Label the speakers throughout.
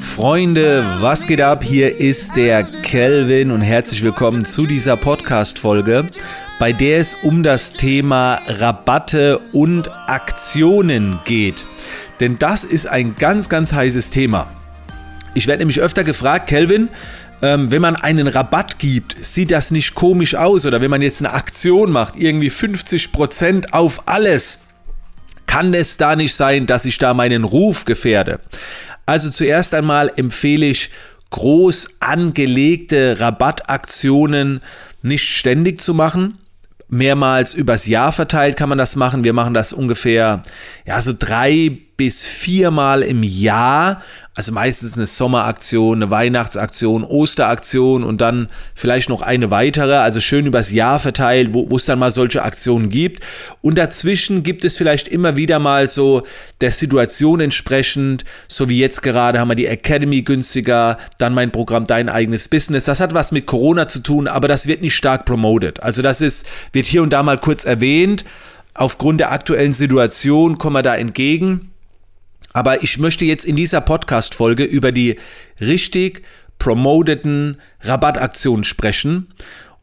Speaker 1: Freunde, was geht ab? Hier ist der Kelvin und herzlich willkommen zu dieser Podcast-Folge, bei der es um das Thema Rabatte und Aktionen geht. Denn das ist ein ganz, ganz heißes Thema. Ich werde nämlich öfter gefragt, Kelvin, ähm, wenn man einen Rabatt gibt, sieht das nicht komisch aus? Oder wenn man jetzt eine Aktion macht, irgendwie 50% auf alles, kann es da nicht sein, dass ich da meinen Ruf gefährde? Also zuerst einmal empfehle ich groß angelegte Rabattaktionen nicht ständig zu machen. Mehrmals übers Jahr verteilt kann man das machen. Wir machen das ungefähr ja so drei bis viermal im Jahr also meistens eine Sommeraktion, eine Weihnachtsaktion, Osteraktion und dann vielleicht noch eine weitere, also schön übers Jahr verteilt, wo, es dann mal solche Aktionen gibt. Und dazwischen gibt es vielleicht immer wieder mal so der Situation entsprechend, so wie jetzt gerade haben wir die Academy günstiger, dann mein Programm Dein eigenes Business. Das hat was mit Corona zu tun, aber das wird nicht stark promoted. Also das ist, wird hier und da mal kurz erwähnt. Aufgrund der aktuellen Situation kommen wir da entgegen. Aber ich möchte jetzt in dieser Podcast-Folge über die richtig promoteten Rabattaktionen sprechen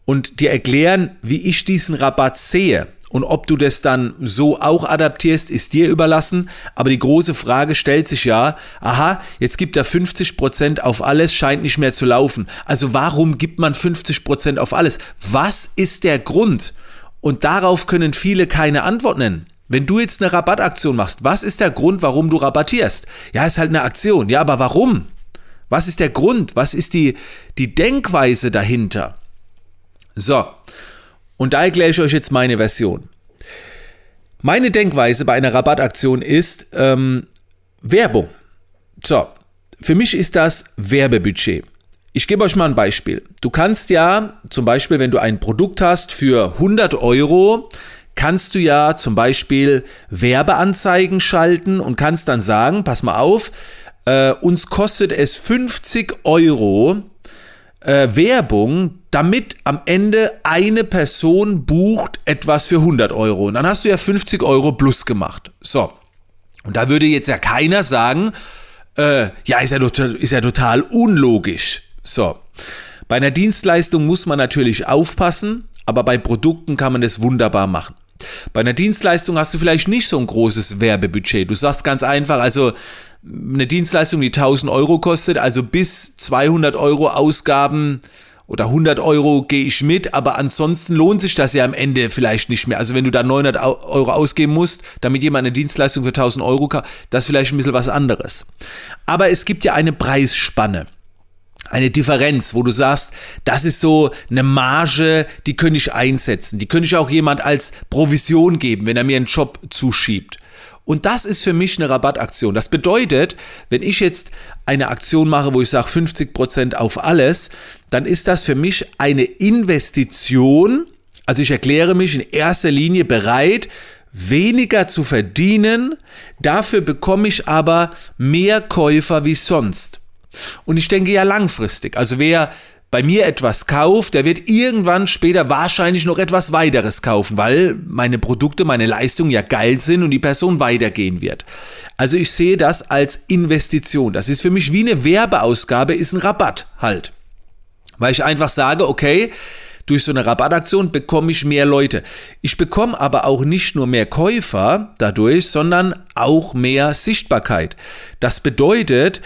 Speaker 1: und dir erklären, wie ich diesen Rabatt sehe. Und ob du das dann so auch adaptierst, ist dir überlassen. Aber die große Frage stellt sich ja, aha, jetzt gibt er 50% auf alles, scheint nicht mehr zu laufen. Also warum gibt man 50% auf alles? Was ist der Grund? Und darauf können viele keine Antwort nennen. Wenn du jetzt eine Rabattaktion machst, was ist der Grund, warum du rabattierst? Ja, ist halt eine Aktion. Ja, aber warum? Was ist der Grund? Was ist die, die Denkweise dahinter? So, und da erkläre ich euch jetzt meine Version. Meine Denkweise bei einer Rabattaktion ist ähm, Werbung. So, für mich ist das Werbebudget. Ich gebe euch mal ein Beispiel. Du kannst ja zum Beispiel, wenn du ein Produkt hast für 100 Euro, kannst du ja zum Beispiel Werbeanzeigen schalten und kannst dann sagen, pass mal auf, äh, uns kostet es 50 Euro äh, Werbung, damit am Ende eine Person bucht etwas für 100 Euro. Und dann hast du ja 50 Euro plus gemacht. So. Und da würde jetzt ja keiner sagen, äh, ja, ist ja, total, ist ja total unlogisch. So. Bei einer Dienstleistung muss man natürlich aufpassen, aber bei Produkten kann man es wunderbar machen. Bei einer Dienstleistung hast du vielleicht nicht so ein großes Werbebudget. Du sagst ganz einfach, also eine Dienstleistung, die 1000 Euro kostet, also bis 200 Euro Ausgaben oder 100 Euro gehe ich mit, aber ansonsten lohnt sich das ja am Ende vielleicht nicht mehr. Also wenn du da 900 Euro ausgeben musst, damit jemand eine Dienstleistung für 1000 Euro kauft, das ist vielleicht ein bisschen was anderes. Aber es gibt ja eine Preisspanne eine Differenz, wo du sagst, das ist so eine Marge, die könnte ich einsetzen. Die könnte ich auch jemand als Provision geben, wenn er mir einen Job zuschiebt. Und das ist für mich eine Rabattaktion. Das bedeutet, wenn ich jetzt eine Aktion mache, wo ich sage 50% auf alles, dann ist das für mich eine Investition. Also ich erkläre mich in erster Linie bereit, weniger zu verdienen. Dafür bekomme ich aber mehr Käufer wie sonst. Und ich denke ja langfristig. Also wer bei mir etwas kauft, der wird irgendwann später wahrscheinlich noch etwas weiteres kaufen, weil meine Produkte, meine Leistungen ja geil sind und die Person weitergehen wird. Also ich sehe das als Investition. Das ist für mich wie eine Werbeausgabe, ist ein Rabatt halt. Weil ich einfach sage, okay, durch so eine Rabattaktion bekomme ich mehr Leute. Ich bekomme aber auch nicht nur mehr Käufer dadurch, sondern auch mehr Sichtbarkeit. Das bedeutet,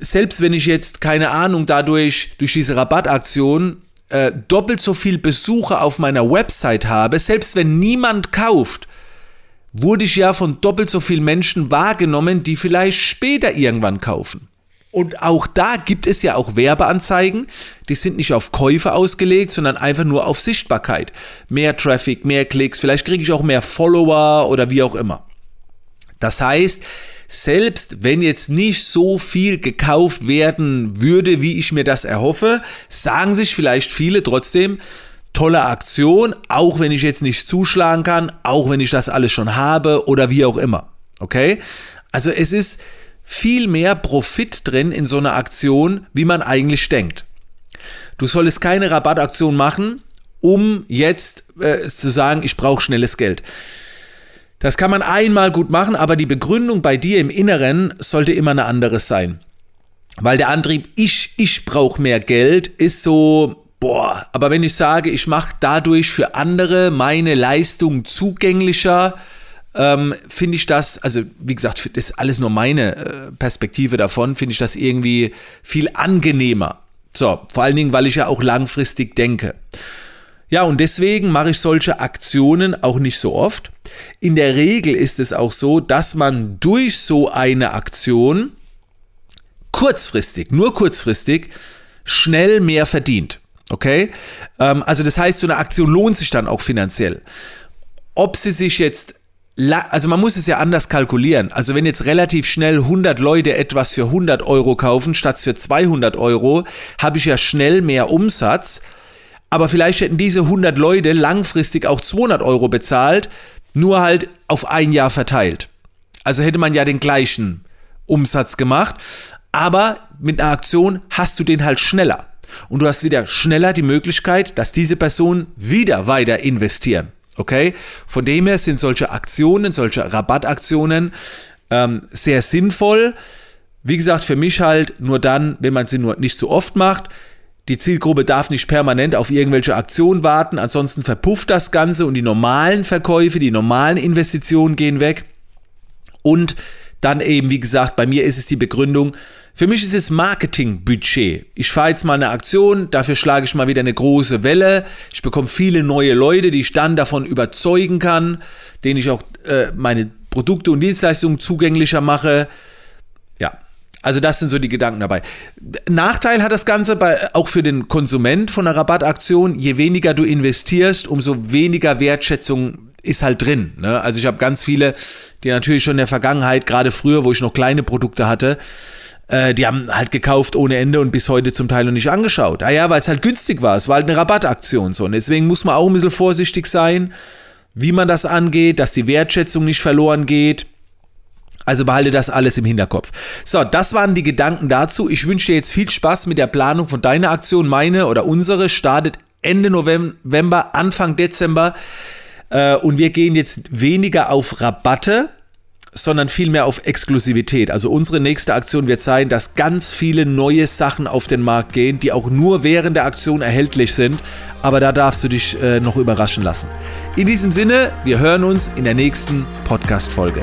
Speaker 1: selbst wenn ich jetzt, keine Ahnung, dadurch, durch diese Rabattaktion äh, doppelt so viel Besucher auf meiner Website habe, selbst wenn niemand kauft, wurde ich ja von doppelt so vielen Menschen wahrgenommen, die vielleicht später irgendwann kaufen. Und auch da gibt es ja auch Werbeanzeigen, die sind nicht auf Käufe ausgelegt, sondern einfach nur auf Sichtbarkeit. Mehr Traffic, mehr Klicks, vielleicht kriege ich auch mehr Follower oder wie auch immer. Das heißt, selbst wenn jetzt nicht so viel gekauft werden würde, wie ich mir das erhoffe, sagen sich vielleicht viele trotzdem, tolle Aktion, auch wenn ich jetzt nicht zuschlagen kann, auch wenn ich das alles schon habe oder wie auch immer. Okay? Also es ist viel mehr Profit drin in so einer Aktion, wie man eigentlich denkt. Du solltest keine Rabattaktion machen, um jetzt äh, zu sagen, ich brauche schnelles Geld. Das kann man einmal gut machen, aber die Begründung bei dir im Inneren sollte immer eine andere sein. Weil der Antrieb, ich, ich brauche mehr Geld, ist so, boah, aber wenn ich sage, ich mache dadurch für andere meine Leistung zugänglicher, ähm, finde ich das, also wie gesagt, das ist alles nur meine äh, Perspektive davon, finde ich das irgendwie viel angenehmer. So, vor allen Dingen, weil ich ja auch langfristig denke. Ja, und deswegen mache ich solche Aktionen auch nicht so oft. In der Regel ist es auch so, dass man durch so eine Aktion kurzfristig, nur kurzfristig, schnell mehr verdient. Okay? Ähm, also das heißt, so eine Aktion lohnt sich dann auch finanziell. Ob sie sich jetzt also man muss es ja anders kalkulieren. Also wenn jetzt relativ schnell 100 Leute etwas für 100 Euro kaufen statt für 200 Euro, habe ich ja schnell mehr Umsatz. Aber vielleicht hätten diese 100 Leute langfristig auch 200 Euro bezahlt, nur halt auf ein Jahr verteilt. Also hätte man ja den gleichen Umsatz gemacht. Aber mit einer Aktion hast du den halt schneller. Und du hast wieder schneller die Möglichkeit, dass diese Personen wieder weiter investieren. Okay? Von dem her sind solche Aktionen, solche Rabattaktionen ähm, sehr sinnvoll. Wie gesagt, für mich halt nur dann, wenn man sie nur nicht so oft macht. Die Zielgruppe darf nicht permanent auf irgendwelche Aktionen warten, ansonsten verpufft das Ganze und die normalen Verkäufe, die normalen Investitionen gehen weg. Und dann eben, wie gesagt, bei mir ist es die Begründung, für mich ist es Marketingbudget. Ich fahre jetzt mal eine Aktion, dafür schlage ich mal wieder eine große Welle. Ich bekomme viele neue Leute, die ich dann davon überzeugen kann, denen ich auch äh, meine Produkte und Dienstleistungen zugänglicher mache. Ja, also das sind so die Gedanken dabei. Nachteil hat das Ganze bei, auch für den Konsument von einer Rabattaktion. Je weniger du investierst, umso weniger Wertschätzung ist halt drin. Ne? Also ich habe ganz viele, die natürlich schon in der Vergangenheit, gerade früher, wo ich noch kleine Produkte hatte, äh, die haben halt gekauft ohne Ende und bis heute zum Teil noch nicht angeschaut. Ah ja, weil es halt günstig war. Es war halt eine Rabattaktion so. Und deswegen muss man auch ein bisschen vorsichtig sein, wie man das angeht, dass die Wertschätzung nicht verloren geht. Also behalte das alles im Hinterkopf. So, das waren die Gedanken dazu. Ich wünsche dir jetzt viel Spaß mit der Planung von deiner Aktion. Meine oder unsere startet Ende November, Anfang Dezember. Äh, und wir gehen jetzt weniger auf Rabatte, sondern vielmehr auf Exklusivität. Also unsere nächste Aktion wird sein, dass ganz viele neue Sachen auf den Markt gehen, die auch nur während der Aktion erhältlich sind. Aber da darfst du dich äh, noch überraschen lassen. In diesem Sinne, wir hören uns in der nächsten Podcast-Folge.